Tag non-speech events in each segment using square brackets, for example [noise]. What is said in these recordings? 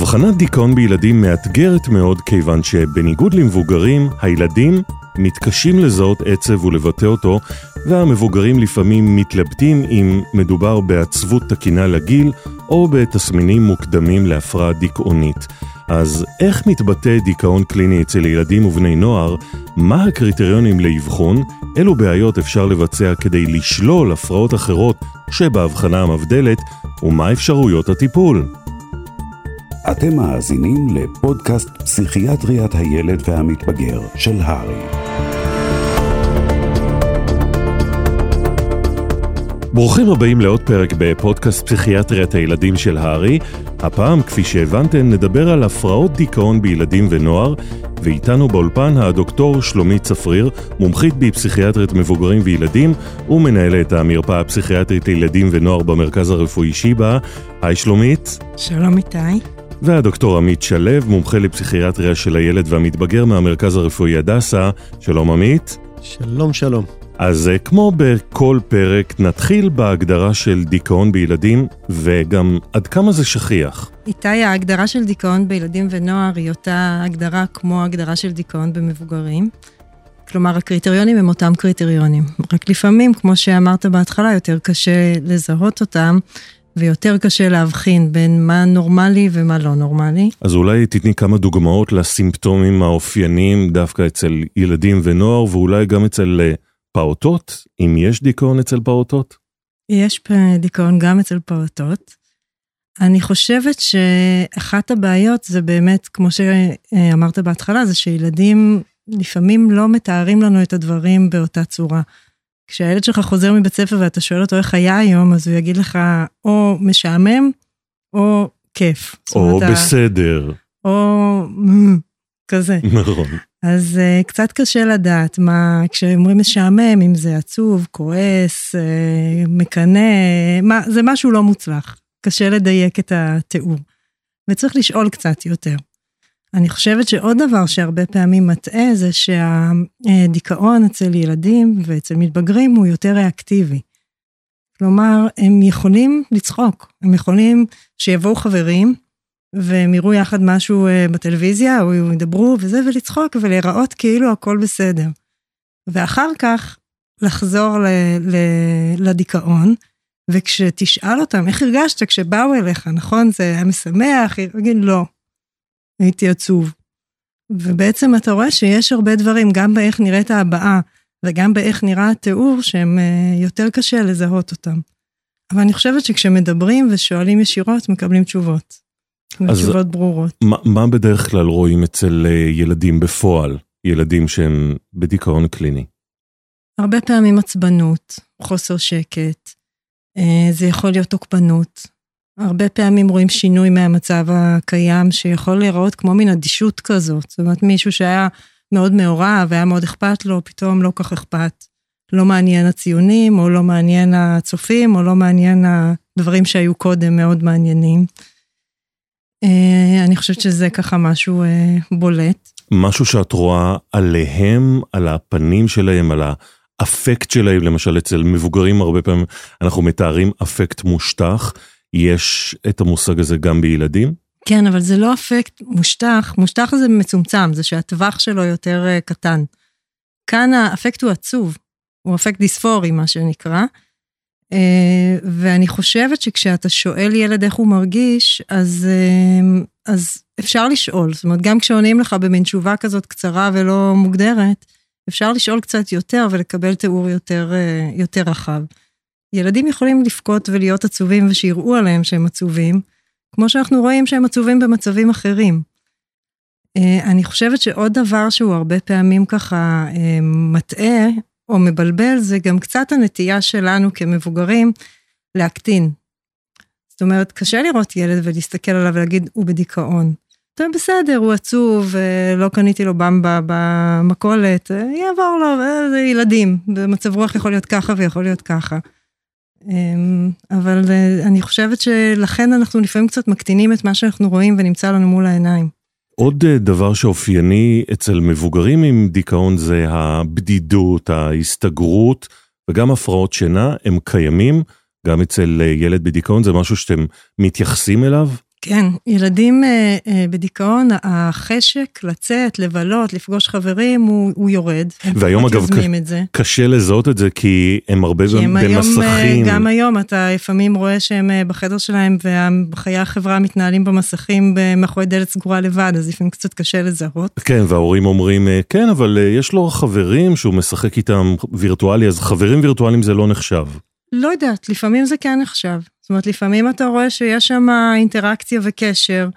הבחנת דיכאון בילדים מאתגרת מאוד כיוון שבניגוד למבוגרים, הילדים מתקשים לזהות עצב ולבטא אותו, והמבוגרים לפעמים מתלבטים אם מדובר בעצבות תקינה לגיל או בתסמינים מוקדמים להפרעה דיכאונית. אז איך מתבטא דיכאון קליני אצל ילדים ובני נוער? מה הקריטריונים לאבחון? אילו בעיות אפשר לבצע כדי לשלול הפרעות אחרות שבהבחנה המבדלת? ומה אפשרויות הטיפול? אתם מאזינים לפודקאסט פסיכיאטריית הילד והמתבגר של הרי. ברוכים הבאים לעוד פרק בפודקאסט פסיכיאטריית הילדים של הארי. הפעם, כפי שהבנתם, נדבר על הפרעות דיכאון בילדים ונוער, ואיתנו באולפן הדוקטור שלומית צפריר, מומחית בפסיכיאטריית מבוגרים וילדים, ומנהלת המרפאה הפסיכיאטרית לילדים ונוער במרכז הרפואי שיבא. היי שלומית. שלום איתי. והדוקטור עמית שלו, מומחה לפסיכיאטריה של הילד והמתבגר מהמרכז הרפואי הדסה. שלום עמית. שלום שלום. אז אה, כמו בכל פרק, נתחיל בהגדרה של דיכאון בילדים, וגם עד כמה זה שכיח. איתי, ההגדרה של דיכאון בילדים ונוער היא אותה הגדרה כמו הגדרה של דיכאון במבוגרים. כלומר, הקריטריונים הם אותם קריטריונים. רק לפעמים, כמו שאמרת בהתחלה, יותר קשה לזהות אותם, ויותר קשה להבחין בין מה נורמלי ומה לא נורמלי. אז אולי תתני כמה דוגמאות לסימפטומים האופייניים דווקא אצל ילדים ונוער, ואולי גם אצל אה, פעוטות, אם יש דיכאון אצל פעוטות? יש דיכאון גם אצל פעוטות. אני חושבת שאחת הבעיות זה באמת, כמו שאמרת בהתחלה, זה שילדים לפעמים לא מתארים לנו את הדברים באותה צורה. כשהילד שלך חוזר מבית ספר ואתה שואל אותו איך היה היום, אז הוא יגיד לך או משעמם, או כיף. או בסדר. או [laughs] כזה. נכון. אז uh, קצת קשה לדעת מה, כשאומרים משעמם, אם זה עצוב, כועס, uh, מקנא, מה, זה משהו לא מוצלח. קשה לדייק את התיאור. וצריך לשאול קצת יותר. אני חושבת שעוד דבר שהרבה פעמים מטעה זה שהדיכאון אצל ילדים ואצל מתבגרים הוא יותר ריאקטיבי. כלומר, הם יכולים לצחוק, הם יכולים שיבואו חברים, והם יראו יחד משהו אה, בטלוויזיה, או ידברו וזה, ולצחוק ולהיראות כאילו הכל בסדר. ואחר כך לחזור ל, ל, לדיכאון, וכשתשאל אותם, איך הרגשת כשבאו אליך, נכון? זה היה משמח? יגיד, לא, הייתי עצוב. ובעצם אתה רואה שיש הרבה דברים, גם באיך נראית הבעה, וגם באיך נראה התיאור, שהם אה, יותר קשה לזהות אותם. אבל אני חושבת שכשמדברים ושואלים ישירות, מקבלים תשובות. תשובות ברורות. מה, מה בדרך כלל רואים אצל אה, ילדים בפועל, ילדים שהם בדיכאון קליני? הרבה פעמים עצבנות, חוסר שקט, אה, זה יכול להיות תוקפנות. הרבה פעמים רואים שינוי מהמצב הקיים שיכול להיראות כמו מין אדישות כזאת. זאת אומרת, מישהו שהיה מאוד מעורב והיה מאוד אכפת לו, פתאום לא כך אכפת. לא מעניין הציונים, או לא מעניין הצופים, או לא מעניין הדברים שהיו קודם מאוד מעניינים. אה, אני חושבת שזה ככה משהו אה, בולט. משהו שאת רואה עליהם, על הפנים שלהם, על האפקט שלהם, למשל אצל מבוגרים הרבה פעמים אנחנו מתארים אפקט מושטח, יש את המושג הזה גם בילדים? כן, אבל זה לא אפקט מושטח, מושטח זה מצומצם, זה שהטווח שלו יותר אה, קטן. כאן האפקט הוא עצוב, הוא אפקט דיספורי, מה שנקרא. אה, ואני חושבת שכשאתה שואל ילד איך הוא מרגיש, אז, אה, אז אפשר לשאול. זאת אומרת, גם כשעונים לך במין תשובה כזאת קצרה ולא מוגדרת, אפשר לשאול קצת יותר ולקבל תיאור יותר, יותר רחב. ילדים יכולים לבכות ולהיות עצובים ושיראו עליהם שהם עצובים, כמו שאנחנו רואים שהם עצובים במצבים אחרים. אני חושבת שעוד דבר שהוא הרבה פעמים ככה מטעה, או מבלבל, זה גם קצת הנטייה שלנו כמבוגרים להקטין. זאת אומרת, קשה לראות ילד ולהסתכל עליו ולהגיד, הוא בדיכאון. טוב, בסדר, הוא עצוב, לא קניתי לו במבה במכולת, יעבור לו, זה ילדים, במצב רוח יכול להיות ככה ויכול להיות ככה. אמ, אבל אני חושבת שלכן אנחנו לפעמים קצת מקטינים את מה שאנחנו רואים ונמצא לנו מול העיניים. עוד אה, דבר שאופייני אצל מבוגרים עם דיכאון זה הבדידות, ההסתגרות וגם הפרעות שינה, הם קיימים גם אצל אה, ילד בדיכאון, זה משהו שאתם מתייחסים אליו? כן, ילדים אה, אה, בדיכאון, החשק לצאת, לבלות, לפגוש חברים, הוא, הוא יורד. והיום אגב, ק... קשה לזהות את זה כי הם הרבה כי הם במסכים. היום, גם היום אתה לפעמים רואה שהם בחדר שלהם וחיי החברה מתנהלים במסכים מאחורי דלת סגורה לבד, אז לפעמים קצת קשה לזהות. כן, וההורים אומרים, כן, אבל יש לו חברים שהוא משחק איתם וירטואלי, אז חברים וירטואליים זה לא נחשב. לא יודעת, לפעמים זה כן נחשב. זאת אומרת, לפעמים אתה רואה שיש שם אינטראקציה וקשר,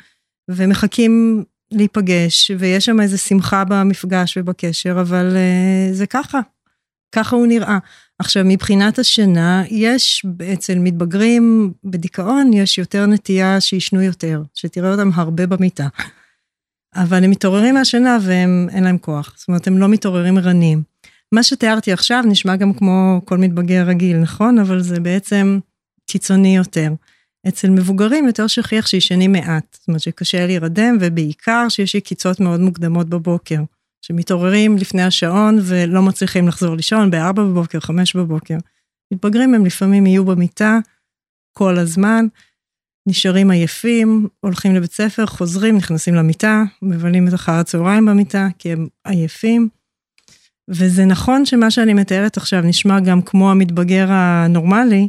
ומחכים להיפגש, ויש שם איזו שמחה במפגש ובקשר, אבל uh, זה ככה, ככה הוא נראה. עכשיו, מבחינת השינה, יש אצל מתבגרים בדיכאון, יש יותר נטייה שישנו יותר, שתראה אותם הרבה במיטה. אבל הם מתעוררים מהשינה ואין להם כוח, זאת אומרת, הם לא מתעוררים ערניים. מה שתיארתי עכשיו נשמע גם כמו כל מתבגר רגיל, נכון? אבל זה בעצם קיצוני יותר. אצל מבוגרים יותר שכיח שישנים מעט, זאת אומרת שקשה להירדם, ובעיקר שיש יקיצות מאוד מוקדמות בבוקר, שמתעוררים לפני השעון ולא מצליחים לחזור לישון ב-4 בבוקר, 5 בבוקר. מתבגרים הם לפעמים יהיו במיטה כל הזמן, נשארים עייפים, הולכים לבית ספר, חוזרים, נכנסים למיטה, מבלים את אחר הצהריים במיטה, כי הם עייפים. וזה נכון שמה שאני מתארת עכשיו נשמע גם כמו המתבגר הנורמלי,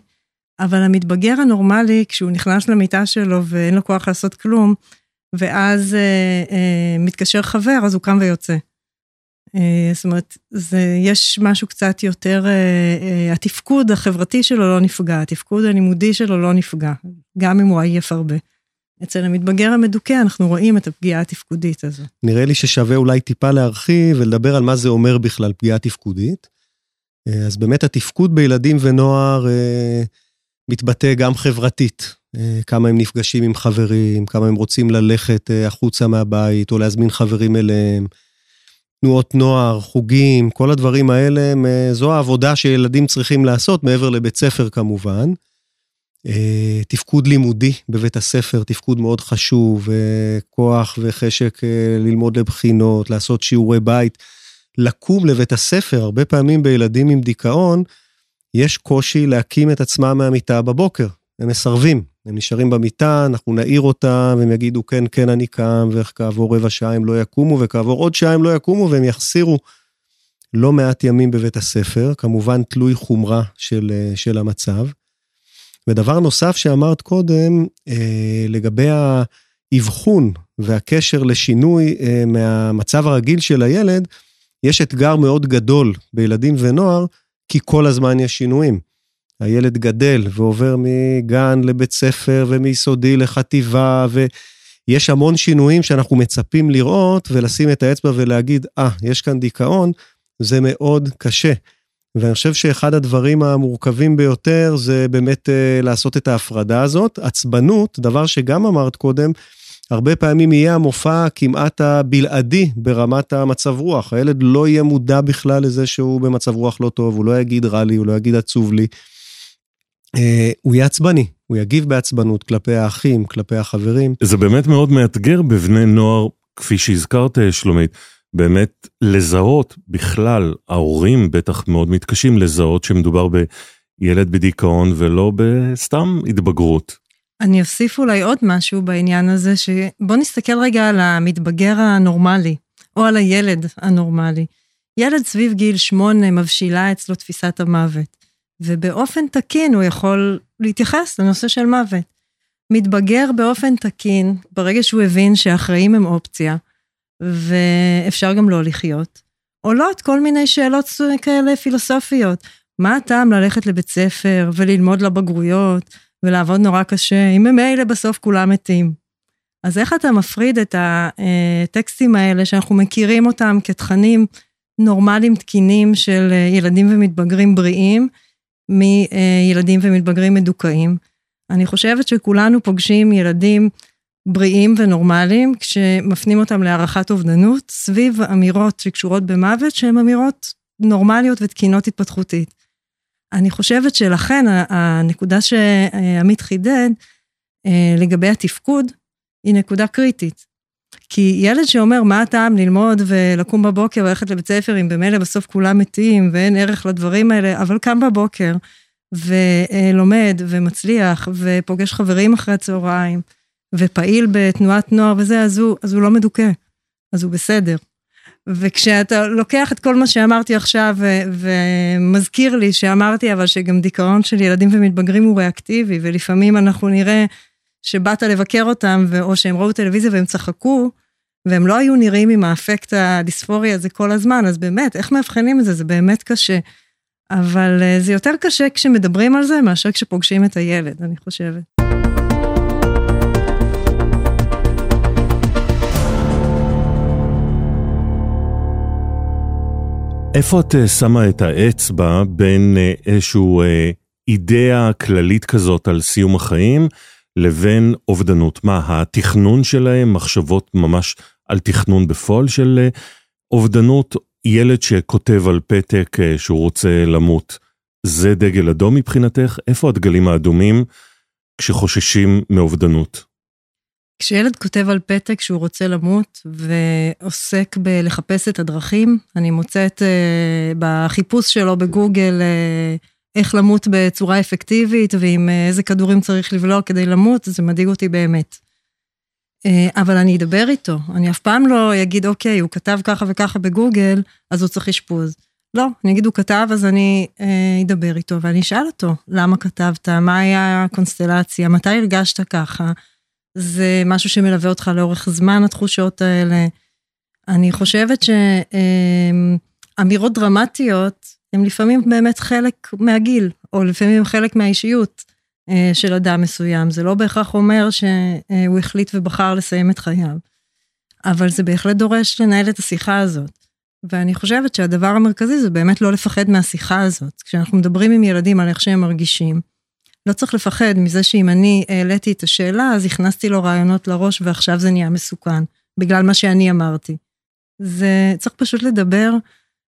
אבל המתבגר הנורמלי, כשהוא נכנס למיטה שלו ואין לו כוח לעשות כלום, ואז אה, אה, מתקשר חבר, אז הוא קם ויוצא. אה, זאת אומרת, זה, יש משהו קצת יותר, אה, אה, התפקוד החברתי שלו לא נפגע, התפקוד הלימודי שלו לא נפגע, גם אם הוא עייף הרבה. אצל המתבגר המדוכא אנחנו רואים את הפגיעה התפקודית הזו. נראה לי ששווה אולי טיפה להרחיב ולדבר על מה זה אומר בכלל פגיעה תפקודית. אה, אז באמת התפקוד בילדים ונוער אה, מתבטא גם חברתית. אה, כמה הם נפגשים עם חברים, כמה הם רוצים ללכת החוצה מהבית או להזמין חברים אליהם. תנועות נוער, חוגים, כל הדברים האלה, זו העבודה שילדים צריכים לעשות, מעבר לבית ספר כמובן. אה, תפקוד לימודי בבית הספר, תפקוד מאוד חשוב, אה, כוח וחשק אה, ללמוד לבחינות, לעשות שיעורי בית, לקום לבית הספר, הרבה פעמים בילדים עם דיכאון, יש קושי להקים את עצמם מהמיטה בבוקר, הם מסרבים, הם נשארים במיטה, אנחנו נעיר אותם, והם יגידו כן, כן, אני קם, וכעבור רבע שעה הם לא יקומו, וכעבור עוד שעה הם לא יקומו, והם יחסירו לא מעט ימים בבית הספר, כמובן תלוי חומרה של, של המצב. ודבר נוסף שאמרת קודם, אה, לגבי האבחון והקשר לשינוי אה, מהמצב הרגיל של הילד, יש אתגר מאוד גדול בילדים ונוער, כי כל הזמן יש שינויים. הילד גדל ועובר מגן לבית ספר ומיסודי לחטיבה, ויש המון שינויים שאנחנו מצפים לראות ולשים את האצבע ולהגיד, אה, ah, יש כאן דיכאון, זה מאוד קשה. ואני חושב שאחד הדברים המורכבים ביותר זה באמת uh, לעשות את ההפרדה הזאת. עצבנות, דבר שגם אמרת קודם, הרבה פעמים יהיה המופע כמעט הבלעדי ברמת המצב רוח. הילד לא יהיה מודע בכלל לזה שהוא במצב רוח לא טוב, הוא לא יגיד רע לי, הוא לא יגיד עצוב לי. Uh, הוא יהיה עצבני, הוא יגיב בעצבנות כלפי האחים, כלפי החברים. זה באמת מאוד מאתגר בבני נוער, כפי שהזכרת, שלומית. באמת לזהות בכלל, ההורים בטח מאוד מתקשים לזהות שמדובר בילד בדיכאון ולא בסתם התבגרות. אני אוסיף אולי עוד משהו בעניין הזה, שבוא נסתכל רגע על המתבגר הנורמלי, או על הילד הנורמלי. ילד סביב גיל שמונה מבשילה אצלו תפיסת המוות, ובאופן תקין הוא יכול להתייחס לנושא של מוות. מתבגר באופן תקין, ברגע שהוא הבין שהחיים הם אופציה, ואפשר גם לא לחיות. עולות כל מיני שאלות כאלה פילוסופיות. מה הטעם ללכת לבית ספר וללמוד לבגרויות ולעבוד נורא קשה, אם ממילא בסוף כולם מתים? אז איך אתה מפריד את הטקסטים האלה שאנחנו מכירים אותם כתכנים נורמליים תקינים של ילדים ומתבגרים בריאים, מילדים ומתבגרים מדוכאים? אני חושבת שכולנו פוגשים ילדים בריאים ונורמליים, כשמפנים אותם להערכת אובדנות, סביב אמירות שקשורות במוות, שהן אמירות נורמליות ותקינות התפתחותית. אני חושבת שלכן הנקודה שעמית חידד אה, לגבי התפקוד, היא נקודה קריטית. כי ילד שאומר מה הטעם ללמוד ולקום בבוקר וללכת לבית ספר אם במילא בסוף כולם מתים ואין ערך לדברים האלה, אבל קם בבוקר ולומד ומצליח ופוגש חברים אחרי הצהריים, ופעיל בתנועת נוער וזה, אז הוא, אז הוא לא מדוכא, אז הוא בסדר. וכשאתה לוקח את כל מה שאמרתי עכשיו ו- ומזכיר לי שאמרתי אבל שגם דיכאון של ילדים ומתבגרים הוא ריאקטיבי ולפעמים אנחנו נראה שבאת לבקר אותם או שהם ראו טלוויזיה והם צחקו והם לא היו נראים עם האפקט הדיספורי הזה כל הזמן אז באמת איך מאבחנים את זה זה באמת קשה. אבל אה, זה יותר קשה כשמדברים על זה מאשר כשפוגשים את הילד אני חושבת. איפה את אה, שמה את האצבע בין אה, איזשהו אה, אידאה כללית כזאת על סיום החיים לבין אובדנות? מה, התכנון שלהם, מחשבות ממש על תכנון בפועל של אובדנות? ילד שכותב על פתק שהוא רוצה למות, זה דגל אדום מבחינתך? איפה הדגלים האדומים כשחוששים מאובדנות? כשילד כותב על פתק שהוא רוצה למות ועוסק בלחפש את הדרכים, אני מוצאת uh, בחיפוש שלו בגוגל uh, איך למות בצורה אפקטיבית ועם uh, איזה כדורים צריך לבלוע כדי למות, זה מדאיג אותי באמת. Uh, אבל אני אדבר איתו, אני אף פעם לא אגיד, אוקיי, הוא כתב ככה וככה בגוגל, אז הוא צריך אשפוז. לא, אני אגיד, הוא כתב, אז אני uh, אדבר איתו ואני אשאל אותו, למה כתבת, מה היה הקונסטלציה, מתי הרגשת ככה. זה משהו שמלווה אותך לאורך זמן, התחושות האלה. אני חושבת שאמירות דרמטיות הן לפעמים באמת חלק מהגיל, או לפעמים חלק מהאישיות אה, של אדם מסוים. זה לא בהכרח אומר שהוא החליט ובחר לסיים את חייו. אבל זה בהחלט דורש לנהל את השיחה הזאת. ואני חושבת שהדבר המרכזי זה באמת לא לפחד מהשיחה הזאת. כשאנחנו מדברים עם ילדים על איך שהם מרגישים, לא צריך לפחד מזה שאם אני העליתי את השאלה, אז הכנסתי לו רעיונות לראש ועכשיו זה נהיה מסוכן, בגלל מה שאני אמרתי. זה צריך פשוט לדבר,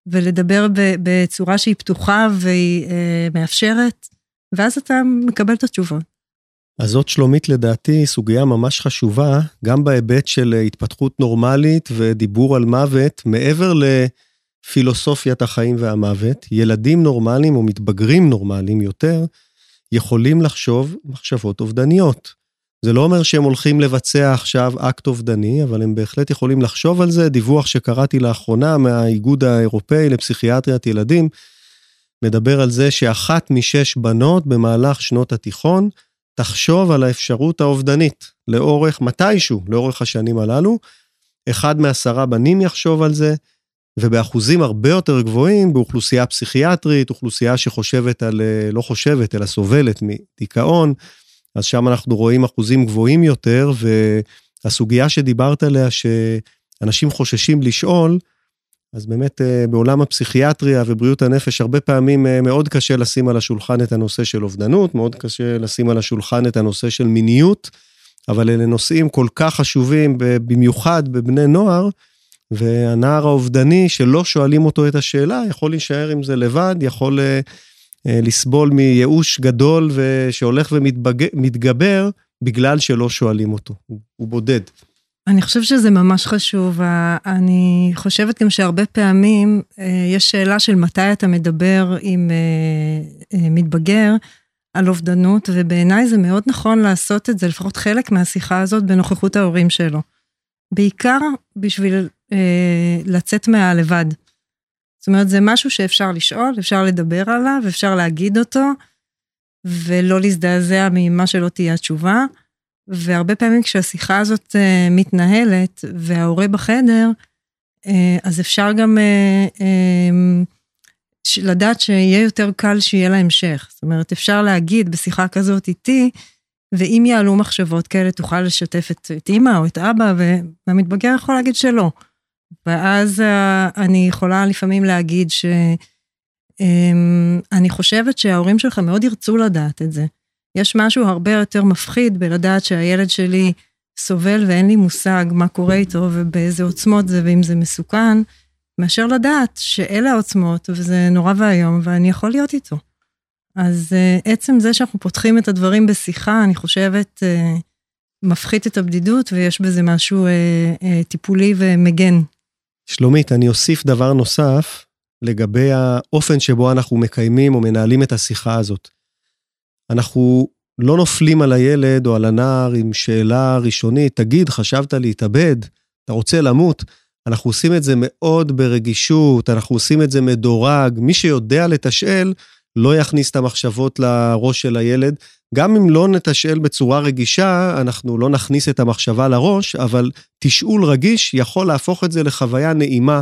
ולדבר בצורה שהיא פתוחה והיא אה, מאפשרת, ואז אתה מקבל את התשובות. אז זאת שלומית לדעתי סוגיה ממש חשובה, גם בהיבט של התפתחות נורמלית ודיבור על מוות, מעבר לפילוסופיית החיים והמוות, ילדים נורמליים או מתבגרים נורמליים יותר, יכולים לחשוב מחשבות אובדניות. זה לא אומר שהם הולכים לבצע עכשיו אקט אובדני, אבל הם בהחלט יכולים לחשוב על זה. דיווח שקראתי לאחרונה מהאיגוד האירופאי לפסיכיאטריית ילדים, מדבר על זה שאחת משש בנות במהלך שנות התיכון תחשוב על האפשרות האובדנית לאורך, מתישהו, לאורך השנים הללו. אחד מעשרה בנים יחשוב על זה, ובאחוזים הרבה יותר גבוהים באוכלוסייה פסיכיאטרית, אוכלוסייה שחושבת על, אה, לא חושבת, אלא סובלת מדיכאון, אז שם אנחנו רואים אחוזים גבוהים יותר, והסוגיה שדיברת עליה, שאנשים חוששים לשאול, אז באמת אה, בעולם הפסיכיאטריה ובריאות הנפש, הרבה פעמים אה, מאוד קשה לשים על השולחן את הנושא של אובדנות, מאוד קשה לשים על השולחן את הנושא של מיניות, אבל אלה נושאים כל כך חשובים, במיוחד בבני נוער, והנער האובדני שלא שואלים אותו את השאלה, יכול להישאר עם זה לבד, יכול אה, אה, לסבול מייאוש גדול שהולך ומתגבר בגלל שלא שואלים אותו, הוא בודד. אני חושבת שזה ממש חשוב. אני חושבת גם שהרבה פעמים אה, יש שאלה של מתי אתה מדבר עם מתבגר על אובדנות, ובעיניי זה מאוד נכון לעשות את זה, לפחות חלק מהשיחה הזאת, בנוכחות ההורים שלו. בעיקר בשביל אה, לצאת מהלבד. זאת אומרת, זה משהו שאפשר לשאול, אפשר לדבר עליו, אפשר להגיד אותו, ולא להזדעזע ממה שלא תהיה התשובה. והרבה פעמים כשהשיחה הזאת אה, מתנהלת וההורה בחדר, אה, אז אפשר גם אה, אה, לדעת שיהיה יותר קל שיהיה לה המשך. זאת אומרת, אפשר להגיד בשיחה כזאת איתי, ואם יעלו מחשבות כאלה, תוכל לשתף את, את אימא או את אבא, והמתבגר יכול להגיד שלא. ואז uh, אני יכולה לפעמים להגיד שאני אמ, חושבת שההורים שלך מאוד ירצו לדעת את זה. יש משהו הרבה יותר מפחיד בלדעת שהילד שלי סובל ואין לי מושג מה קורה איתו ובאיזה עוצמות זה ואם זה מסוכן, מאשר לדעת שאלה העוצמות וזה נורא ואיום ואני יכול להיות איתו. אז uh, עצם זה שאנחנו פותחים את הדברים בשיחה, אני חושבת, uh, מפחית את הבדידות ויש בזה משהו uh, uh, טיפולי ומגן. שלומית, אני אוסיף דבר נוסף לגבי האופן שבו אנחנו מקיימים או מנהלים את השיחה הזאת. אנחנו לא נופלים על הילד או על הנער עם שאלה ראשונית, תגיד, חשבת להתאבד? אתה רוצה למות? אנחנו עושים את זה מאוד ברגישות, אנחנו עושים את זה מדורג. מי שיודע לתשאל, לא יכניס את המחשבות לראש של הילד. גם אם לא נתשאל בצורה רגישה, אנחנו לא נכניס את המחשבה לראש, אבל תשאול רגיש יכול להפוך את זה לחוויה נעימה.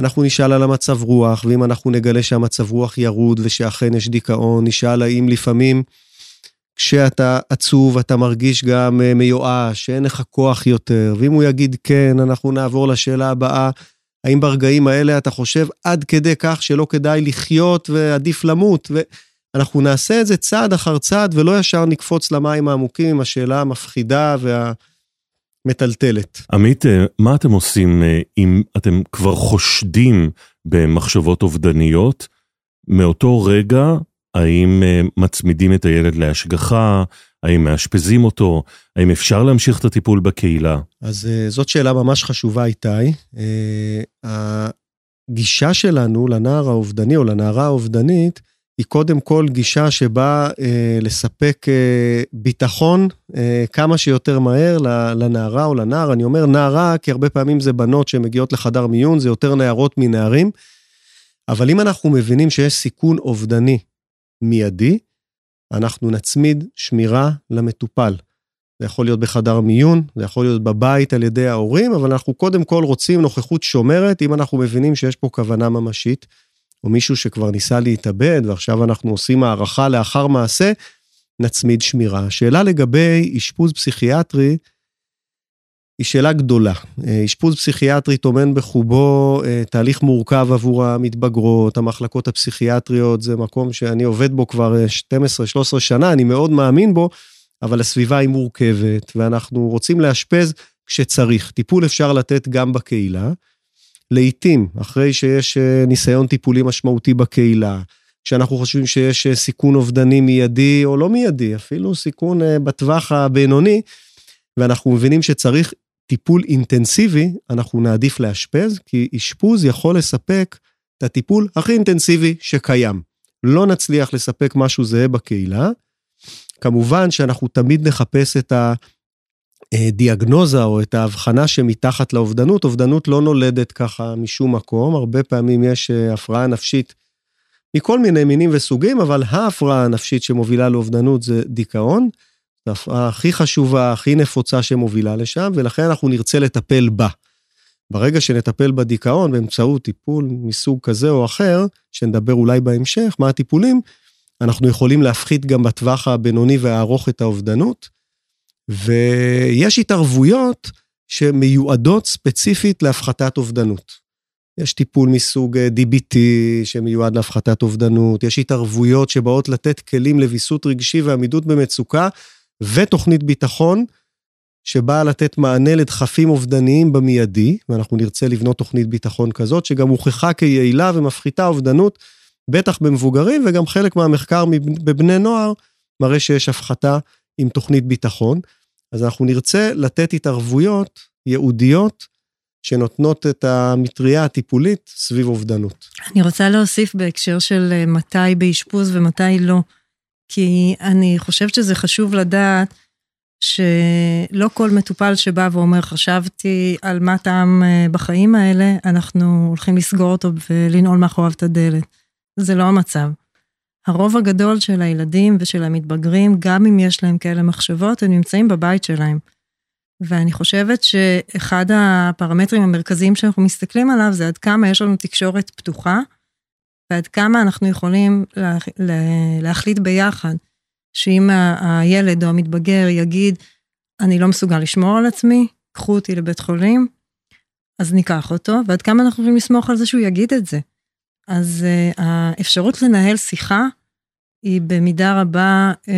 אנחנו נשאל על המצב רוח, ואם אנחנו נגלה שהמצב רוח ירוד ושאכן יש דיכאון, נשאל האם לפעמים כשאתה עצוב אתה מרגיש גם אה, מיואש, שאין לך כוח יותר, ואם הוא יגיד כן, אנחנו נעבור לשאלה הבאה, האם ברגעים האלה אתה חושב עד כדי כך שלא כדאי לחיות ועדיף למות? ואנחנו נעשה את זה צעד אחר צעד ולא ישר נקפוץ למים העמוקים עם השאלה המפחידה והמטלטלת. עמית, אה, מה אתם עושים אה, אם אתם כבר חושדים במחשבות אובדניות? מאותו רגע האם אה, מצמידים את הילד להשגחה? האם מאשפזים אותו? האם אפשר להמשיך את הטיפול בקהילה? אז זאת שאלה ממש חשובה, איתי. הגישה שלנו לנער האובדני או לנערה האובדנית, היא קודם כל גישה שבאה אה, לספק אה, ביטחון אה, כמה שיותר מהר לנערה או לנער. אני אומר נערה, כי הרבה פעמים זה בנות שמגיעות לחדר מיון, זה יותר נערות מנערים. אבל אם אנחנו מבינים שיש סיכון אובדני מיידי, אנחנו נצמיד שמירה למטופל. זה יכול להיות בחדר מיון, זה יכול להיות בבית על ידי ההורים, אבל אנחנו קודם כל רוצים נוכחות שומרת, אם אנחנו מבינים שיש פה כוונה ממשית, או מישהו שכבר ניסה להתאבד, ועכשיו אנחנו עושים הערכה לאחר מעשה, נצמיד שמירה. שאלה לגבי אשפוז פסיכיאטרי, היא שאלה גדולה. אה, אשפוז פסיכיאטרי טומן בחובו אה, תהליך מורכב עבור המתבגרות, המחלקות הפסיכיאטריות, זה מקום שאני עובד בו כבר 12-13 אה, שנה, אני מאוד מאמין בו, אבל הסביבה היא מורכבת, ואנחנו רוצים לאשפז כשצריך. טיפול אפשר לתת גם בקהילה. לעתים, אחרי שיש ניסיון טיפולי משמעותי בקהילה, כשאנחנו חושבים שיש סיכון אובדני מיידי או לא מיידי, אפילו סיכון בטווח הבינוני, ואנחנו מבינים שצריך טיפול אינטנסיבי, אנחנו נעדיף לאשפז, כי אשפוז יכול לספק את הטיפול הכי אינטנסיבי שקיים. לא נצליח לספק משהו זהה בקהילה. כמובן שאנחנו תמיד נחפש את הדיאגנוזה או את ההבחנה שמתחת לאובדנות. אובדנות לא נולדת ככה משום מקום, הרבה פעמים יש אה, הפרעה נפשית מכל מיני מינים וסוגים, אבל ההפרעה הנפשית שמובילה לאובדנות זה דיכאון. זו ההפרעה הכי חשובה, הכי נפוצה שמובילה לשם, ולכן אנחנו נרצה לטפל בה. ברגע שנטפל בדיכאון באמצעות טיפול מסוג כזה או אחר, שנדבר אולי בהמשך, מה הטיפולים, אנחנו יכולים להפחית גם בטווח הבינוני והארוך את האובדנות. ויש התערבויות שמיועדות ספציפית להפחתת אובדנות. יש טיפול מסוג אה, DBT שמיועד להפחתת אובדנות, יש התערבויות שבאות לתת כלים לוויסות רגשי ועמידות במצוקה ותוכנית ביטחון שבאה לתת מענה לדחפים אובדניים במיידי, ואנחנו נרצה לבנות תוכנית ביטחון כזאת, שגם הוכחה כיעילה ומפחיתה אובדנות, בטח במבוגרים, וגם חלק מהמחקר בבני נוער מראה שיש הפחתה עם תוכנית ביטחון. אז אנחנו נרצה לתת התערבויות ייעודיות שנותנות את המטריה הטיפולית סביב אובדנות. אני רוצה להוסיף בהקשר של אה, מתי באשפוז ומתי לא. כי אני חושבת שזה חשוב לדעת שלא כל מטופל שבא ואומר, חשבתי על מה טעם אה, בחיים האלה, אנחנו הולכים לסגור אותו ולנעול מאחוריו את הדלת. זה לא המצב. הרוב הגדול של הילדים ושל המתבגרים, גם אם יש להם כאלה מחשבות, הם נמצאים בבית שלהם. ואני חושבת שאחד הפרמטרים המרכזיים שאנחנו מסתכלים עליו זה עד כמה יש לנו תקשורת פתוחה, ועד כמה אנחנו יכולים לה, לה, להחליט ביחד, שאם הילד או המתבגר יגיד, אני לא מסוגל לשמור על עצמי, קחו אותי לבית חולים, אז ניקח אותו, ועד כמה אנחנו יכולים לסמוך על זה שהוא יגיד את זה. אז uh, האפשרות לנהל שיחה היא במידה רבה uh,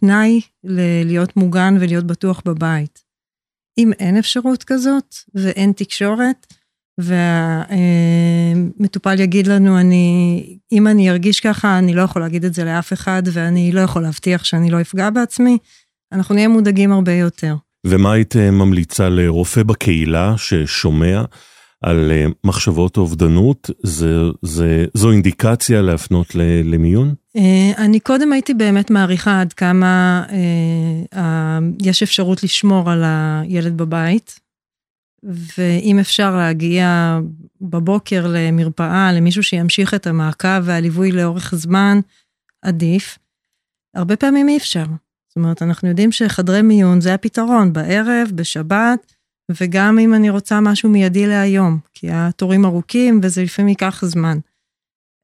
תנאי להיות מוגן ולהיות בטוח בבית. אם אין אפשרות כזאת ואין תקשורת, והמטופל יגיד לנו, אני, אם אני ארגיש ככה, אני לא יכול להגיד את זה לאף אחד, ואני לא יכול להבטיח שאני לא אפגע בעצמי, אנחנו נהיה מודאגים הרבה יותר. ומה היית ממליצה לרופא בקהילה ששומע? על אה, מחשבות אובדנות, זה, זה, זו אינדיקציה להפנות למיון? אה, אני קודם הייתי באמת מעריכה עד כמה אה, יש אפשרות לשמור על הילד בבית, ואם אפשר להגיע בבוקר למרפאה, למישהו שימשיך את המעקב והליווי לאורך זמן, עדיף. הרבה פעמים אי אפשר. זאת אומרת, אנחנו יודעים שחדרי מיון זה הפתרון, בערב, בשבת, וגם אם אני רוצה משהו מיידי להיום, כי התורים ארוכים וזה לפעמים ייקח זמן.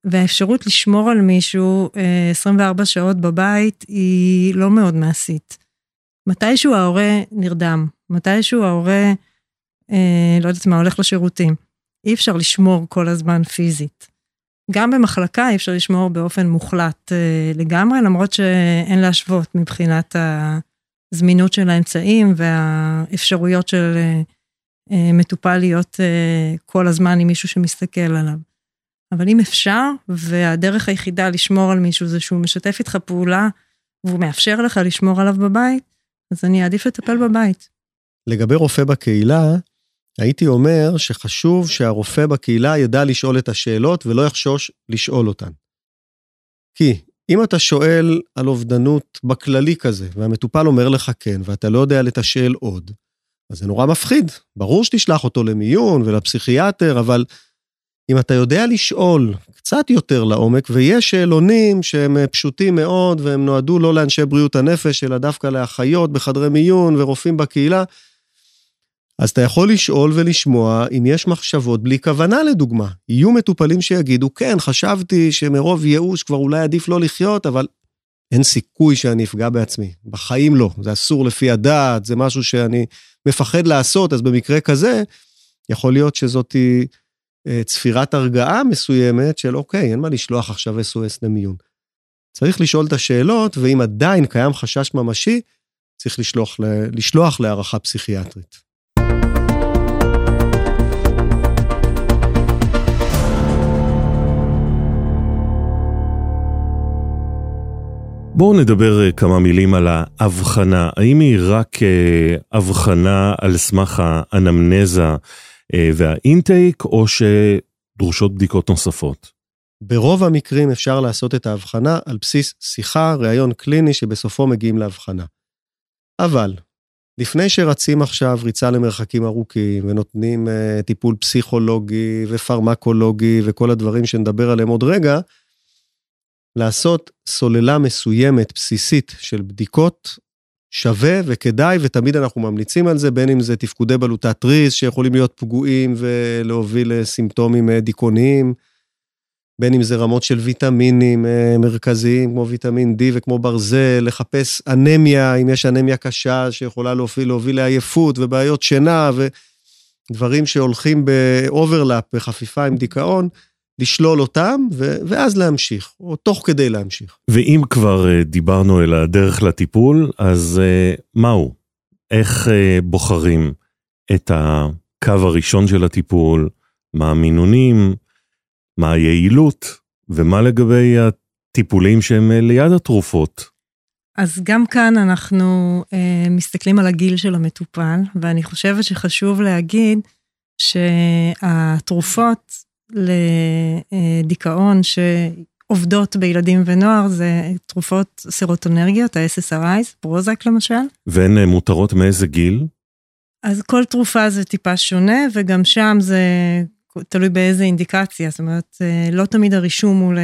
והאפשרות לשמור על מישהו 24 אה, שעות בבית היא לא מאוד מעשית. מתישהו ההורה נרדם, מתישהו ההורה, אה, לא יודעת מה, הולך לשירותים. אי אפשר לשמור כל הזמן פיזית. גם במחלקה אי אפשר לשמור באופן מוחלט אה, לגמרי, למרות שאין להשוות מבחינת הזמינות של האמצעים והאפשרויות של אה, אה, מטופל להיות כל הזמן עם מישהו שמסתכל עליו. אבל אם אפשר, והדרך היחידה לשמור על מישהו זה שהוא משתף איתך פעולה, והוא מאפשר לך לשמור עליו בבית, אז אני אעדיף לטפל בבית. לגבי רופא בקהילה, הייתי אומר שחשוב שהרופא בקהילה ידע לשאול את השאלות ולא יחשוש לשאול אותן. כי אם אתה שואל על אובדנות בכללי כזה, והמטופל אומר לך כן, ואתה לא יודע לתשאל עוד, אז זה נורא מפחיד. ברור שתשלח אותו למיון ולפסיכיאטר, אבל אם אתה יודע לשאול קצת יותר לעומק, ויש שאלונים שהם פשוטים מאוד, והם נועדו לא לאנשי בריאות הנפש, אלא דווקא לאחיות בחדרי מיון ורופאים בקהילה, אז אתה יכול לשאול ולשמוע אם יש מחשבות בלי כוונה לדוגמה. יהיו מטופלים שיגידו, כן, חשבתי שמרוב ייאוש כבר אולי עדיף לא לחיות, אבל אין סיכוי שאני אפגע בעצמי. בחיים לא, זה אסור לפי הדעת, זה משהו שאני מפחד לעשות, אז במקרה כזה, יכול להיות שזאת אה, צפירת הרגעה מסוימת של אוקיי, אין מה לשלוח עכשיו SOS למיון. צריך לשאול את השאלות, ואם עדיין קיים חשש ממשי, צריך לשלוח, לשלוח להערכה פסיכיאטרית. בואו נדבר אה, כמה מילים על ההבחנה. האם היא רק אה, הבחנה על סמך האנמנזה אה, והאינטייק, או שדרושות בדיקות נוספות? ברוב המקרים אפשר לעשות את ההבחנה על בסיס שיחה, ראיון קליני שבסופו מגיעים להבחנה. אבל לפני שרצים עכשיו ריצה למרחקים ארוכים ונותנים uh, טיפול פסיכולוגי ופרמקולוגי וכל הדברים שנדבר עליהם עוד רגע, לעשות סוללה מסוימת, בסיסית, של בדיקות שווה וכדאי, ותמיד אנחנו ממליצים על זה, בין אם זה תפקודי בלוטת תריס שיכולים להיות פגועים ולהוביל לסימפטומים אה, דיכאוניים, בין אם זה רמות של ויטמינים אה, מרכזיים, כמו ויטמין D וכמו ברזל, לחפש אנמיה, אם יש אנמיה קשה שיכולה להוביל, להוביל לעייפות ובעיות שינה ודברים שהולכים ב overlap, בחפיפה עם דיכאון. לשלול אותם, ו- ואז להמשיך, או תוך כדי להמשיך. ואם כבר uh, דיברנו על הדרך לטיפול, אז uh, מהו? איך uh, בוחרים את הקו הראשון של הטיפול, מה המינונים, מה היעילות, ומה לגבי הטיפולים שהם ליד התרופות? אז גם כאן אנחנו uh, מסתכלים על הגיל של המטופל, ואני חושבת שחשוב להגיד שהתרופות לדיכאון שעובדות בילדים ונוער זה תרופות סרוטונרגיות, ה-SSRIs, פרוזק למשל. והן מותרות מאיזה גיל? אז כל תרופה זה טיפה שונה, וגם שם זה תלוי באיזה אינדיקציה, זאת אומרת, לא תמיד הרישום הוא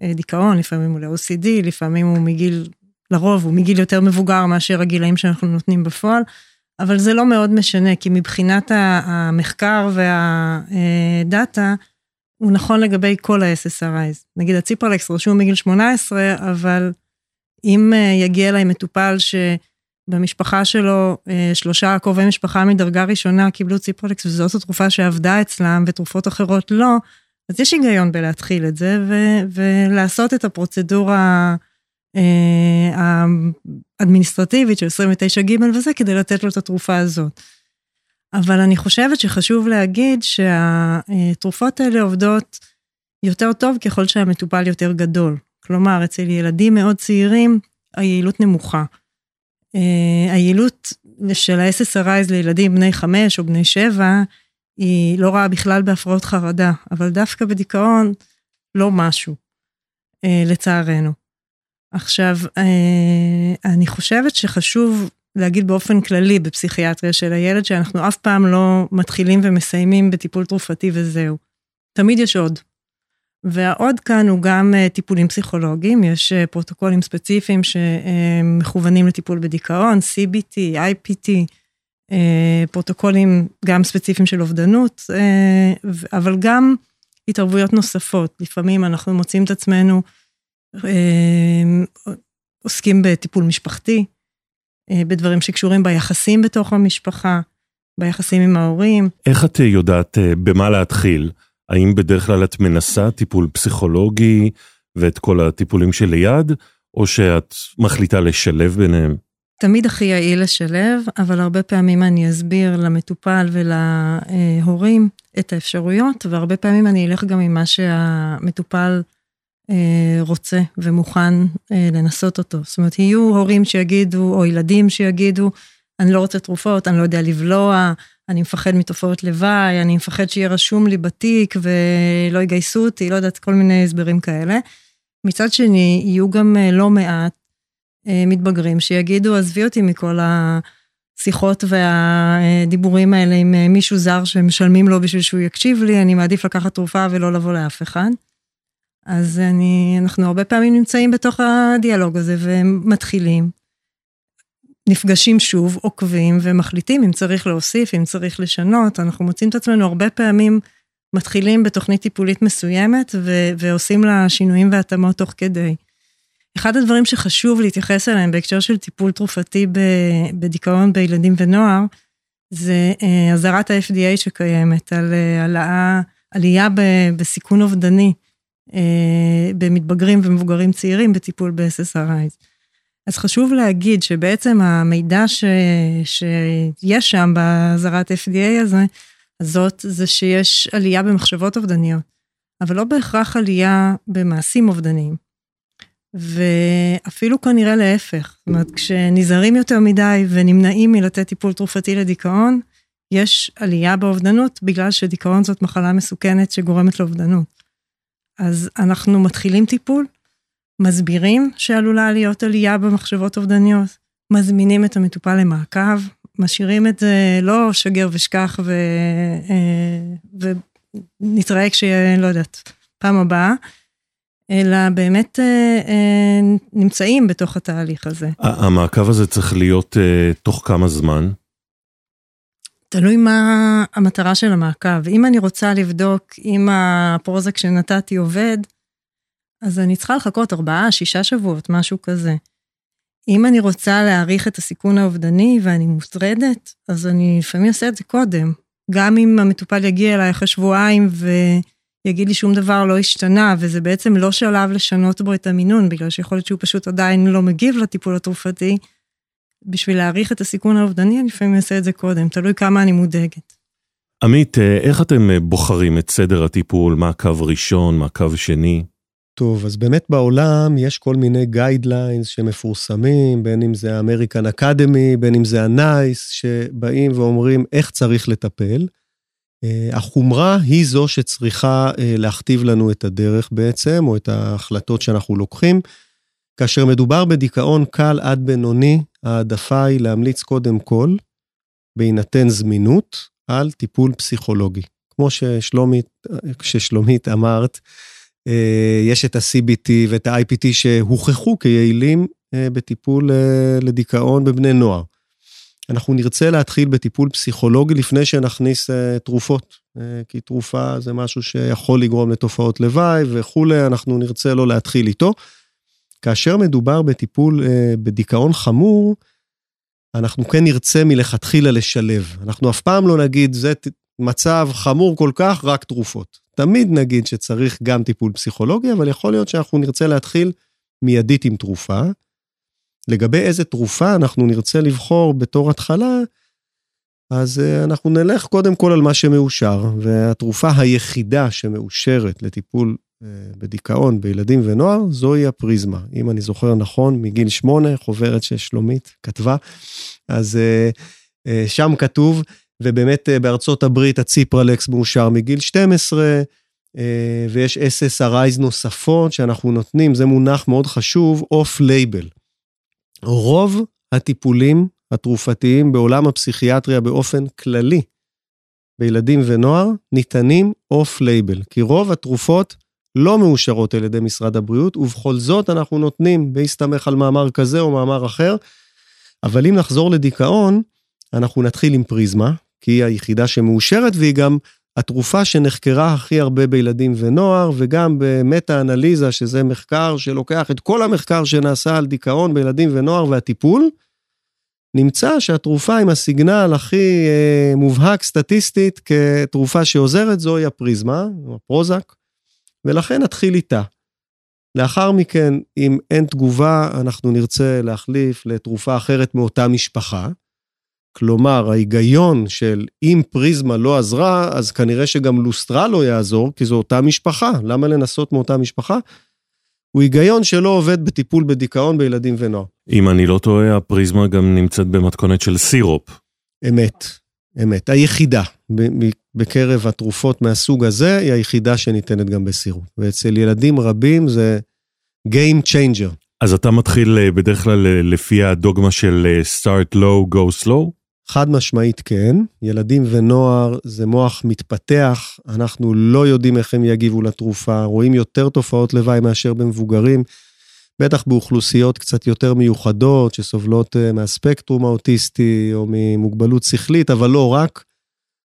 לדיכאון, לפעמים הוא ל-OCD, לפעמים הוא מגיל, לרוב הוא מגיל יותר מבוגר מאשר הגילאים שאנחנו נותנים בפועל. אבל זה לא מאוד משנה, כי מבחינת המחקר והדאטה, הוא נכון לגבי כל ה-SSRIs. נגיד הציפרלקס רשום מגיל 18, אבל אם אה, יגיע אליי מטופל שבמשפחה שלו אה, שלושה קרובי משפחה מדרגה ראשונה קיבלו ציפרלקס וזאת התרופה שעבדה אצלם ותרופות אחרות לא, אז יש היגיון בלהתחיל את זה ו- ולעשות את הפרוצדורה אה, האדמיניסטרטיבית של 29ג וזה כדי לתת לו את התרופה הזאת. אבל אני חושבת שחשוב להגיד שהתרופות האלה עובדות יותר טוב ככל שהמטופל יותר גדול. כלומר, אצל ילדים מאוד צעירים, היעילות נמוכה. אה, היעילות של ה-SSRIs לילדים בני 5 או בני 7 היא לא רואה בכלל בהפרעות חרדה, אבל דווקא בדיכאון לא משהו, לצערנו. עכשיו, אני חושבת שחשוב להגיד באופן כללי בפסיכיאטריה של הילד, שאנחנו אף פעם לא מתחילים ומסיימים בטיפול תרופתי וזהו. תמיד יש עוד. והעוד כאן הוא גם אה, טיפולים פסיכולוגיים, יש אה, פרוטוקולים ספציפיים שמכוונים לטיפול בדיכאון, CBT, IPT, אה, פרוטוקולים גם ספציפיים של אובדנות, אבל גם התערבויות נוספות. לפעמים אנחנו מוצאים את עצמנו עוסקים בטיפול משפחתי, בדברים שקשורים ביחסים בתוך המשפחה, ביחסים עם ההורים. איך את יודעת במה להתחיל? האם בדרך כלל את מנסה טיפול פסיכולוגי ואת כל הטיפולים שליד, או שאת מחליטה לשלב ביניהם? תמיד הכי יעיל לשלב, אבל הרבה פעמים אני אסביר למטופל ולהורים את האפשרויות, והרבה פעמים אני אלך גם עם מה שהמטופל אה, רוצה ומוכן אה, לנסות אותו. זאת אומרת, יהיו הורים שיגידו, או ילדים שיגידו, אני לא רוצה תרופות, אני לא יודע לבלוע, אני מפחד מתופעות לוואי, אני מפחד שיהיה רשום לי בתיק ולא יגייסו אותי, לא יודעת, כל מיני הסברים כאלה. מצד שני, יהיו גם אה, לא מעט אה, מתבגרים שיגידו, עזבי אותי מכל השיחות והדיבורים האלה עם אה, מישהו זר שמשלמים לו בשביל שהוא יקשיב לי, אני מעדיף לקחת תרופה ולא לבוא לאף אחד. אז אני, אנחנו הרבה פעמים נמצאים בתוך הדיאלוג הזה ומתחילים. נפגשים שוב, עוקבים ומחליטים אם צריך להוסיף, אם צריך לשנות. אנחנו מוצאים את עצמנו הרבה פעמים מתחילים בתוכנית טיפולית מסוימת ו- ועושים לה שינויים והתאמות תוך כדי. אחד הדברים שחשוב להתייחס אליהם בהקשר של טיפול תרופתי בדיכאון בילדים ונוער, זה אה, אזהרת ה-FDA שקיימת על אה, העלאה, עלייה בסיכון אובדני במתבגרים ומבוגרים צעירים בטיפול ב-SSRIs. אז חשוב להגיד שבעצם המידע ש, שיש שם באזהרת FDA הזה, הזאת, זה שיש עלייה במחשבות אובדניות, אבל לא בהכרח עלייה במעשים אובדניים. ואפילו כנראה להפך, זאת אומרת, כשנזהרים יותר מדי ונמנעים מלתת טיפול תרופתי לדיכאון, יש עלייה באובדנות בגלל שדיכאון זאת מחלה מסוכנת שגורמת לאובדנות. אז אנחנו מתחילים טיפול, מסבירים שעלולה להיות עלייה במחשבות אובדניות, מזמינים את המטופל למעקב, משאירים את זה לא שגר ושכח ו... אה, ונתראה כשיהיה, לא יודעת, פעם הבאה, אלא באמת אה, אה, נמצאים בתוך התהליך הזה. המעקב הזה צריך להיות תוך כמה זמן? תלוי מה המטרה של המעקב. אם אני רוצה לבדוק אם הפרוזק שנתתי עובד, אז אני צריכה לחכות ארבעה, שישה שבועות, משהו כזה. אם אני רוצה להעריך את הסיכון האובדני ואני מוטרדת, אז אני לפעמים אעשה את זה קודם. גם אם המטופל יגיע אליי אחרי שבועיים ויגיד לי שום דבר לא השתנה, וזה בעצם לא שלב לשנות בו את המינון, בגלל שיכול להיות שהוא פשוט עדיין לא מגיב לטיפול התרופתי, בשביל להעריך את הסיכון האובדני, אני לפעמים אעשה את זה קודם, תלוי כמה אני מודאגת. עמית, איך אתם בוחרים את סדר הטיפול? מה הקו ראשון, מה הקו שני? טוב, אז באמת בעולם יש כל מיני guidelines שמפורסמים, בין אם זה ה American Academy, בין אם זה ה NICE, שבאים ואומרים איך צריך לטפל. אה, החומרה היא זו שצריכה אה, להכתיב לנו את הדרך בעצם, או את ההחלטות שאנחנו לוקחים. כאשר מדובר בדיכאון קל עד בינוני, העדפה היא להמליץ קודם כל, בהינתן זמינות, על טיפול פסיכולוגי. כמו ששלומית, ששלומית אמרת, אה, יש את ה-CBT ואת ה-IPT שהוכחו כיעילים אה, בטיפול אה, לדיכאון בבני נוער. אנחנו נרצה להתחיל בטיפול פסיכולוגי לפני שנכניס תרופות, כי תרופה זה משהו שיכול לגרום לתופעות לוואי וכולי, אנחנו נרצה לא להתחיל איתו. כאשר מדובר בטיפול בדיכאון חמור, אנחנו כן נרצה מלכתחילה לשלב. אנחנו אף פעם לא נגיד, זה מצב חמור כל כך, רק תרופות. תמיד נגיד שצריך גם טיפול פסיכולוגי, אבל יכול להיות שאנחנו נרצה להתחיל מיידית עם תרופה. לגבי איזה תרופה אנחנו נרצה לבחור בתור התחלה, אז אה, אנחנו נלך קודם כל על מה שמאושר, והתרופה היחידה שמאושרת לטיפול אה, בדיכאון בילדים ונוער, זוהי הפריזמה. אם אני זוכר נכון, מגיל שמונה, חוברת ששלומית כתבה, אז אה, שם כתוב ובאמת בארצות הברית הציפרלקס מאושר מגיל 12, ויש SSRIs נוספות שאנחנו נותנים, זה מונח מאוד חשוב, off label. רוב הטיפולים התרופתיים בעולם הפסיכיאטריה באופן כללי, בילדים ונוער, ניתנים off label, כי רוב התרופות לא מאושרות על ידי משרד הבריאות, ובכל זאת אנחנו נותנים בהסתמך על מאמר כזה או מאמר אחר. אבל אם נחזור לדיכאון, אנחנו נתחיל עם פריזמה, כי היא היחידה שמאושרת והיא גם התרופה שנחקרה הכי הרבה בילדים ונוער, וגם במטה-אנליזה, שזה מחקר שלוקח את כל המחקר שנעשה על דיכאון בילדים ונוער והטיפול, נמצא שהתרופה עם הסיגנל הכי אה, מובהק סטטיסטית כתרופה שעוזרת זוהי הפריזמה, הפרוזק, ולכן נתחיל איתה. לאחר מכן, אם אין תגובה, אנחנו נרצה להחליף לתרופה אחרת מאותה משפחה. כלומר, ההיגיון של אם פריזמה לא עזרה, אז כנראה שגם לוסטרה לא יעזור, כי זו אותה משפחה. למה לנסות מאותה משפחה? הוא היגיון שלא עובד בטיפול בדיכאון בילדים ונוער. אם אני לא טועה, הפריזמה גם נמצאת במתכונת של סירופ. אמת, אמת. היחידה בקרב התרופות מהסוג הזה, היא היחידה שניתנת גם בסירופ. ואצל ילדים רבים זה Game Changer. אז אתה מתחיל אה, בדרך כלל אה, לפי הדוגמה של אה, start low, go slow? חד משמעית כן, ילדים ונוער זה מוח מתפתח, אנחנו לא יודעים איך הם יגיבו לתרופה, רואים יותר תופעות לוואי מאשר במבוגרים, בטח באוכלוסיות קצת יותר מיוחדות שסובלות מהספקטרום האוטיסטי או ממוגבלות שכלית, אבל לא רק.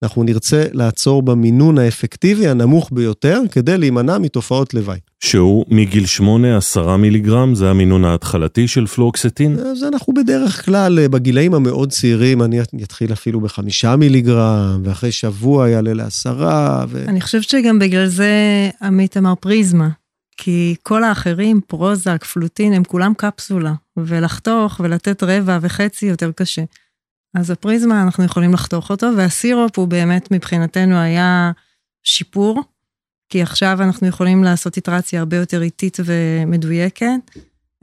אנחנו נרצה לעצור במינון האפקטיבי הנמוך ביותר כדי להימנע מתופעות לוואי. שהוא מגיל 8, 10 מיליגרם, זה המינון ההתחלתי של פלואוקסטין? אז אנחנו בדרך כלל, בגילאים המאוד צעירים, אני אתחיל אפילו בחמישה מיליגרם, ואחרי שבוע יעלה לעשרה. ו... אני חושבת שגם בגלל זה עמית אמר פריזמה. כי כל האחרים, פרוזק, פלוטין, הם כולם קפסולה, ולחתוך ולתת רבע וחצי יותר קשה. אז הפריזמה, אנחנו יכולים לחתוך אותו, והסירופ הוא באמת מבחינתנו היה שיפור, כי עכשיו אנחנו יכולים לעשות איטרציה הרבה יותר איטית ומדויקת,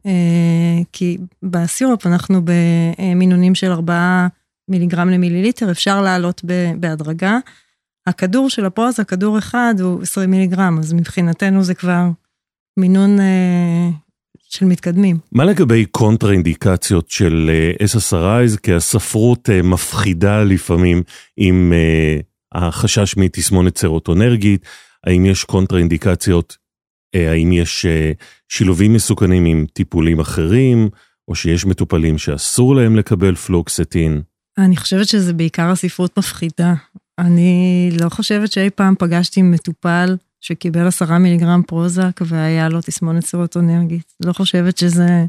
אה, כי בסירופ אנחנו במינונים של 4 מיליגרם למיליליטר, אפשר לעלות בהדרגה. הכדור של הפרוזה, כדור אחד הוא 20 מיליגרם, אז מבחינתנו זה כבר מינון אה, של מתקדמים. מה לגבי קונטרה אינדיקציות של uh, SSRIs? כי הספרות uh, מפחידה לפעמים עם uh, החשש מתסמונת סרוטונרגית, האם יש קונטרה אינדיקציות, uh, האם יש שילובים מסוכנים עם טיפולים אחרים, או שיש מטופלים שאסור להם לקבל פלוקסטין? אני חושבת שזה בעיקר הספרות מפחידה. אני לא חושבת שאי פעם פגשתי מטופל שקיבל עשרה מיליגרם פרוזק והיה לו תסמונת סרוטונרגית. לא חושבת שזה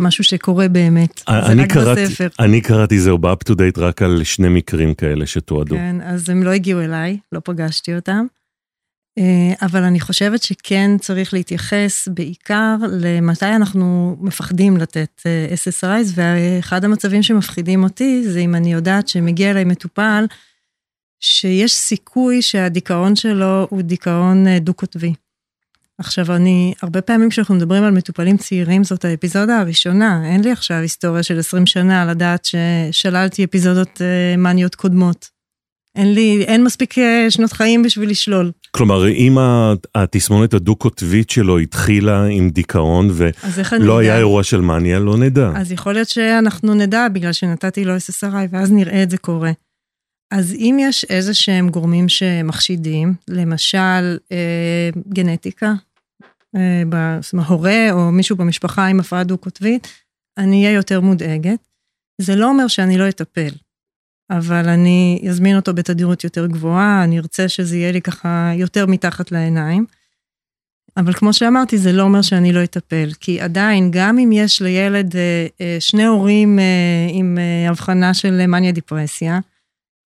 משהו שקורה באמת, זה רק קראתי, בספר. אני קראתי זהו ב-up to date רק על שני מקרים כאלה שתועדו. כן, אז הם לא הגיעו אליי, לא פגשתי אותם. אה, אבל אני חושבת שכן צריך להתייחס בעיקר למתי אנחנו מפחדים לתת אה, SSRIs, ואחד המצבים שמפחידים אותי זה אם אני יודעת שמגיע אליי מטופל שיש סיכוי שהדיכאון שלו הוא דיכאון אה, דו-קוטבי. עכשיו, אני, הרבה פעמים כשאנחנו מדברים על מטופלים צעירים, זאת האפיזודה הראשונה. אין לי עכשיו היסטוריה של 20 שנה לדעת ששללתי אפיזודות אה, מניות קודמות. אין לי, אין מספיק אה, שנות חיים בשביל לשלול. כלומר, אם התסמונת הדו-קוטבית שלו התחילה עם דיכאון ולא היה אירוע של מניה, לא נדע. אז יכול להיות שאנחנו נדע בגלל שנתתי לו SSRI, ואז נראה את זה קורה. אז אם יש איזה שהם גורמים שמחשידים, למשל אה, גנטיקה, אה, זאת אומרת, הורה או מישהו במשפחה עם הפרעה דו-קוטבית, אני אהיה יותר מודאגת. זה לא אומר שאני לא אטפל, אבל אני אזמין אותו בתדירות יותר גבוהה, אני ארצה שזה יהיה לי ככה יותר מתחת לעיניים. אבל כמו שאמרתי, זה לא אומר שאני לא אטפל, כי עדיין, גם אם יש לילד אה, אה, שני הורים עם הבחנה של מניה דיפרסיה,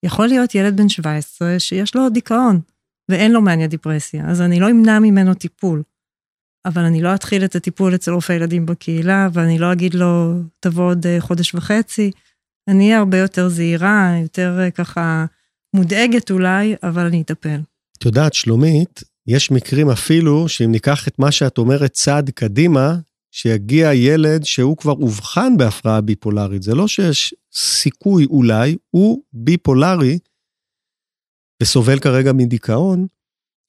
יכול להיות ילד בן 17 שיש לו דיכאון ואין לו מניה דיפרסיה, אז אני לא אמנע ממנו טיפול. אבל אני לא אתחיל את הטיפול אצל רופא ילדים בקהילה, ואני לא אגיד לו, תבוא עוד אה, חודש וחצי. אני אהיה הרבה יותר זהירה, יותר אה, ככה מודאגת אולי, אבל אני אטפל. את יודעת, שלומית, יש מקרים אפילו שאם ניקח את מה שאת אומרת צעד קדימה, שיגיע ילד שהוא כבר אובחן בהפרעה ביפולרית. זה לא שיש סיכוי אולי, הוא ביפולרי, וסובל כרגע מדיכאון,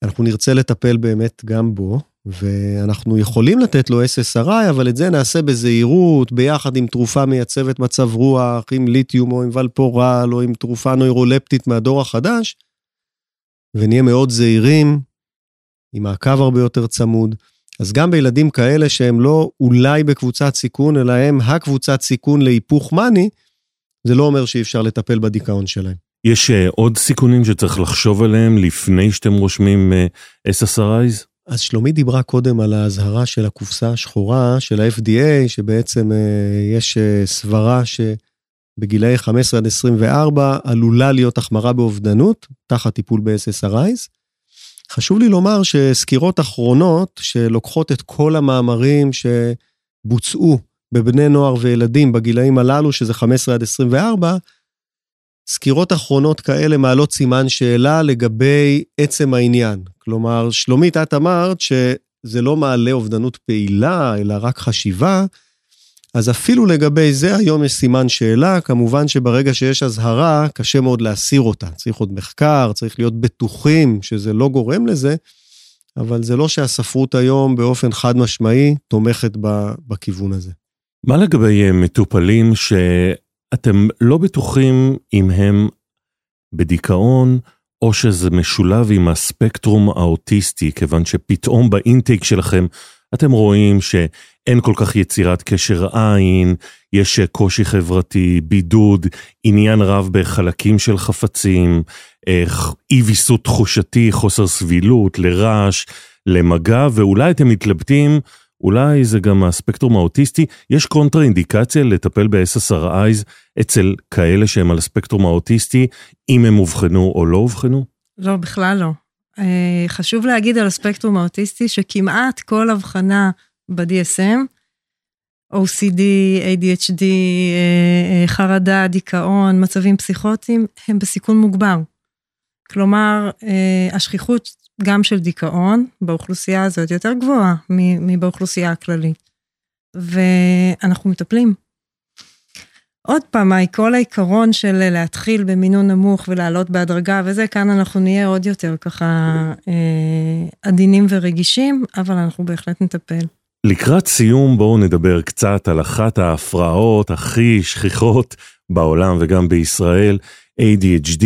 אנחנו נרצה לטפל באמת גם בו, ואנחנו יכולים לתת לו SSRI, אבל את זה נעשה בזהירות, ביחד עם תרופה מייצבת מצב רוח, עם ליתיום או עם ולפורל, או עם תרופה נוירולפטית מהדור החדש, ונהיה מאוד זהירים, עם מעקב הרבה יותר צמוד. אז גם בילדים כאלה שהם לא אולי בקבוצת סיכון, אלא הם הקבוצת סיכון להיפוך מאני, זה לא אומר שאי אפשר לטפל בדיכאון שלהם. יש uh, עוד סיכונים שצריך לחשוב עליהם לפני שאתם רושמים uh, SSRIs? אז שלומי דיברה קודם על האזהרה של הקופסה השחורה של ה-FDA, שבעצם uh, יש uh, סברה שבגילאי 15 עד 24 עלולה להיות החמרה באובדנות, תחת טיפול ב-SSRIs. חשוב לי לומר שסקירות אחרונות שלוקחות את כל המאמרים שבוצעו בבני נוער וילדים בגילאים הללו, שזה 15 עד 24, סקירות אחרונות כאלה מעלות סימן שאלה לגבי עצם העניין. כלומר, שלומית, את אמרת שזה לא מעלה אובדנות פעילה, אלא רק חשיבה, אז אפילו לגבי זה היום יש סימן שאלה, כמובן שברגע שיש אזהרה, קשה מאוד להסיר אותה. צריך עוד מחקר, צריך להיות בטוחים שזה לא גורם לזה, אבל זה לא שהספרות היום באופן חד משמעי תומכת בכיוון הזה. מה לגבי אה, מטופלים שאתם לא בטוחים אם הם בדיכאון, או שזה משולב עם הספקטרום האוטיסטי, כיוון שפתאום באינטייק שלכם אתם רואים שאין כל כך יצירת קשר עין, יש קושי חברתי, בידוד, עניין רב בחלקים של חפצים, אי ויסות תחושתי, חוסר סבילות, לרעש, למגע, ואולי אתם מתלבטים, אולי זה גם הספקטרום האוטיסטי, יש קונטרה אינדיקציה לטפל ב-SSRIs אצל כאלה שהם על הספקטרום האוטיסטי, אם הם אובחנו או לא אובחנו? לא, בכלל לא. אה, חשוב להגיד על הספקטרום האוטיסטי שכמעט כל הבחנה ב-DSM, OCD, ADHD, אה, אה, חרדה, דיכאון, מצבים פסיכוטיים, הם בסיכון מוגבר. כלומר, השכיחות גם של דיכאון באוכלוסייה הזאת יותר גבוהה מבאוכלוסייה הכללית. ואנחנו מטפלים. עוד פעם, כל העיקרון של להתחיל במינון נמוך ולעלות בהדרגה וזה, כאן אנחנו נהיה עוד יותר ככה אה, עדינים ורגישים, אבל אנחנו בהחלט נטפל. לקראת סיום בואו נדבר קצת על אחת ההפרעות הכי שכיחות בעולם וגם בישראל, ADHD.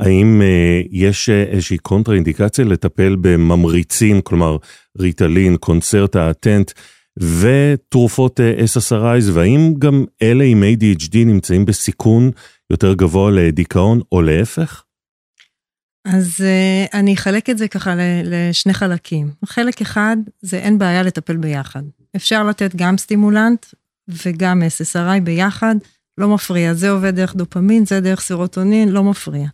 האם אה, יש איזושהי קונטרה אינדיקציה לטפל בממריצים, כלומר ריטלין, קונצרטה, אטנט, ותרופות אה, SSRIs, והאם גם אלה עם ADHD נמצאים בסיכון יותר גבוה לדיכאון או להפך? אז uh, אני אחלק את זה ככה לשני חלקים. חלק אחד זה אין בעיה לטפל ביחד. אפשר לתת גם סטימולנט וגם SSRI ביחד, לא מפריע. זה עובד דרך דופמין, זה דרך סירוטונין, לא מפריע.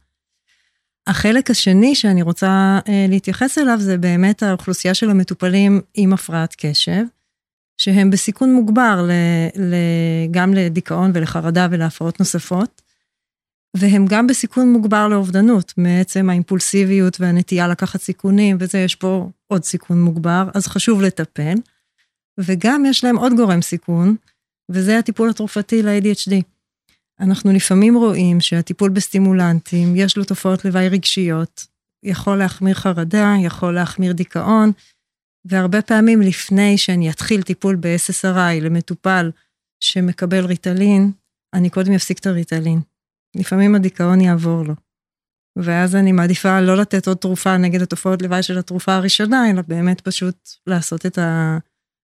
החלק השני שאני רוצה uh, להתייחס אליו זה באמת האוכלוסייה של המטופלים עם הפרעת קשב. שהם בסיכון מוגבר ל, ל, גם לדיכאון ולחרדה ולהפרעות נוספות, והם גם בסיכון מוגבר לאובדנות, מעצם האימפולסיביות והנטייה לקחת סיכונים, וזה, יש פה עוד סיכון מוגבר, אז חשוב לטפל. וגם יש להם עוד גורם סיכון, וזה הטיפול התרופתי ל-ADHD. אנחנו לפעמים רואים שהטיפול בסטימולנטים, יש לו תופעות לוואי רגשיות, יכול להחמיר חרדה, יכול להחמיר דיכאון, והרבה פעמים לפני שאני אתחיל טיפול ב-SSRI למטופל שמקבל ריטלין, אני קודם אפסיק את הריטלין. לפעמים הדיכאון יעבור לו. ואז אני מעדיפה לא לתת עוד תרופה נגד התופעות לוואי של התרופה הראשונה, אלא באמת פשוט לעשות את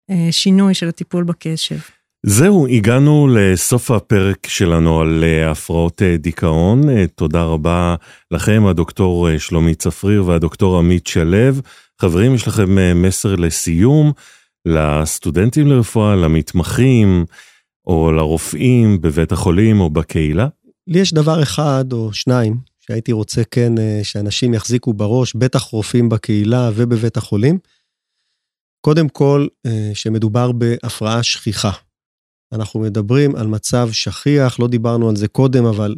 השינוי של הטיפול בקשב. זהו, הגענו לסוף הפרק שלנו על אה, הפרעות אה, דיכאון. אה, תודה רבה לכם, הדוקטור שלומי צפריר והדוקטור עמית שלו. חברים, יש לכם מסר לסיום לסטודנטים לרפואה, למתמחים, או לרופאים בבית החולים או בקהילה? לי יש דבר אחד או שניים שהייתי רוצה כן שאנשים יחזיקו בראש, בטח רופאים בקהילה ובבית החולים. קודם כל, שמדובר בהפרעה שכיחה. אנחנו מדברים על מצב שכיח, לא דיברנו על זה קודם, אבל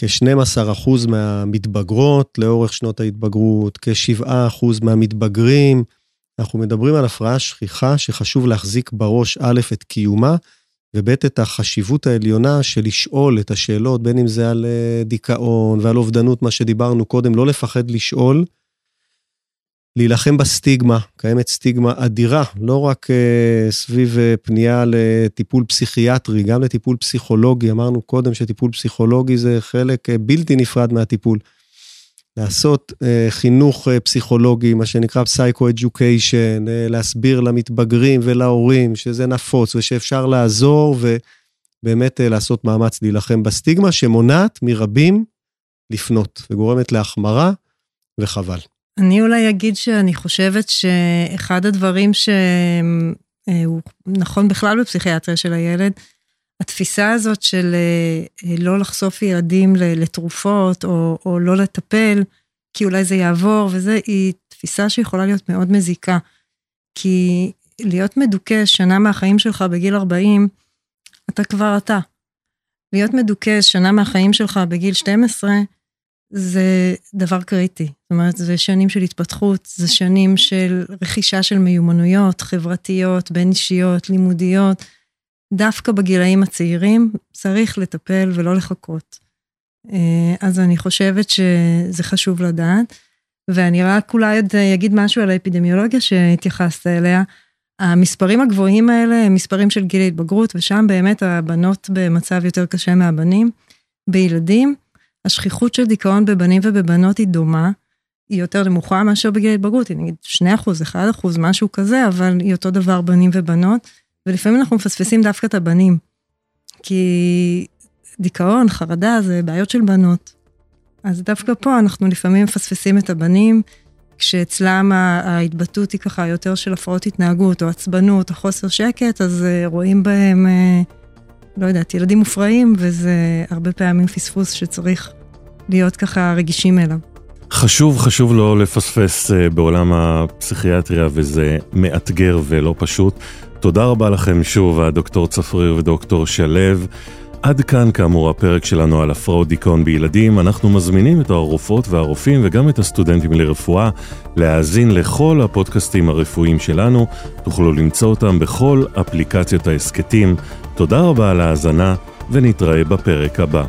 כ-12% מהמתבגרות לאורך שנות ההתבגרות, כ-7% מהמתבגרים. אנחנו מדברים על הפרעה שכיחה שחשוב להחזיק בראש, א', את קיומה, וב' את החשיבות העליונה של לשאול את השאלות, בין אם זה על אה, דיכאון ועל אובדנות, מה שדיברנו קודם, לא לפחד לשאול. להילחם בסטיגמה, קיימת סטיגמה אדירה, לא רק uh, סביב uh, פנייה לטיפול פסיכיאטרי, גם לטיפול פסיכולוגי, אמרנו קודם שטיפול פסיכולוגי זה חלק uh, בלתי נפרד מהטיפול. לעשות uh, חינוך uh, פסיכולוגי, מה שנקרא פסייקו-אדיוקיישן, uh, להסביר למתבגרים ולהורים שזה נפוץ ושאפשר לעזור ובאמת uh, לעשות מאמץ להילחם בסטיגמה שמונעת מרבים לפנות וגורמת להחמרה וחבל. אני אולי אגיד שאני חושבת שאחד הדברים שהוא נכון בכלל בפסיכיאטריה של הילד, התפיסה הזאת של אה, לא לחשוף ילדים לתרופות או, או לא לטפל, כי אולי זה יעבור וזה, היא תפיסה שיכולה להיות מאוד מזיקה. כי להיות מדוכא שנה מהחיים שלך בגיל 40, אתה כבר אתה. להיות מדוכא שנה מהחיים שלך בגיל 12, זה דבר קריטי. זאת אומרת, זה שנים של התפתחות, זה שנים של רכישה של מיומנויות חברתיות, בין אישיות, לימודיות. דווקא בגילאים הצעירים צריך לטפל ולא לחכות. אה, אז אני חושבת שזה חשוב לדעת. ואני רק אולי עוד אגיד משהו על האפידמיולוגיה שהתייחסת אליה. המספרים הגבוהים האלה הם מספרים של גיל ההתבגרות, ושם באמת הבנות במצב יותר קשה מהבנים. בילדים, השכיחות של דיכאון בבנים ובבנות היא דומה, היא יותר נמוכה מאשר בגיל ההתבגרות, היא נגיד 2 אחוז, 1 אחוז, משהו כזה, אבל היא אותו דבר בנים ובנות, ולפעמים אנחנו מפספסים דווקא את הבנים. כי דיכאון, חרדה, זה בעיות של בנות. אז דווקא פה אנחנו לפעמים מפספסים את הבנים, כשאצלם ההתבטאות היא ככה יותר של הפרעות התנהגות, או עצבנות, או חוסר שקט, אז אה, רואים בהם... לא יודעת, ילדים מופרעים, וזה הרבה פעמים פספוס שצריך להיות ככה רגישים אליו. חשוב, חשוב לא לפספס אה, בעולם הפסיכיאטריה, וזה מאתגר ולא פשוט. תודה רבה לכם שוב, הדוקטור צפריר ודוקטור שלו. עד כאן כאמור הפרק שלנו על הפרעות דיכאון בילדים. אנחנו מזמינים את הרופאות והרופאים וגם את הסטודנטים לרפואה להאזין לכל הפודקאסטים הרפואיים שלנו. תוכלו למצוא אותם בכל אפליקציות ההסכתים. תודה רבה על ההאזנה ונתראה בפרק הבא.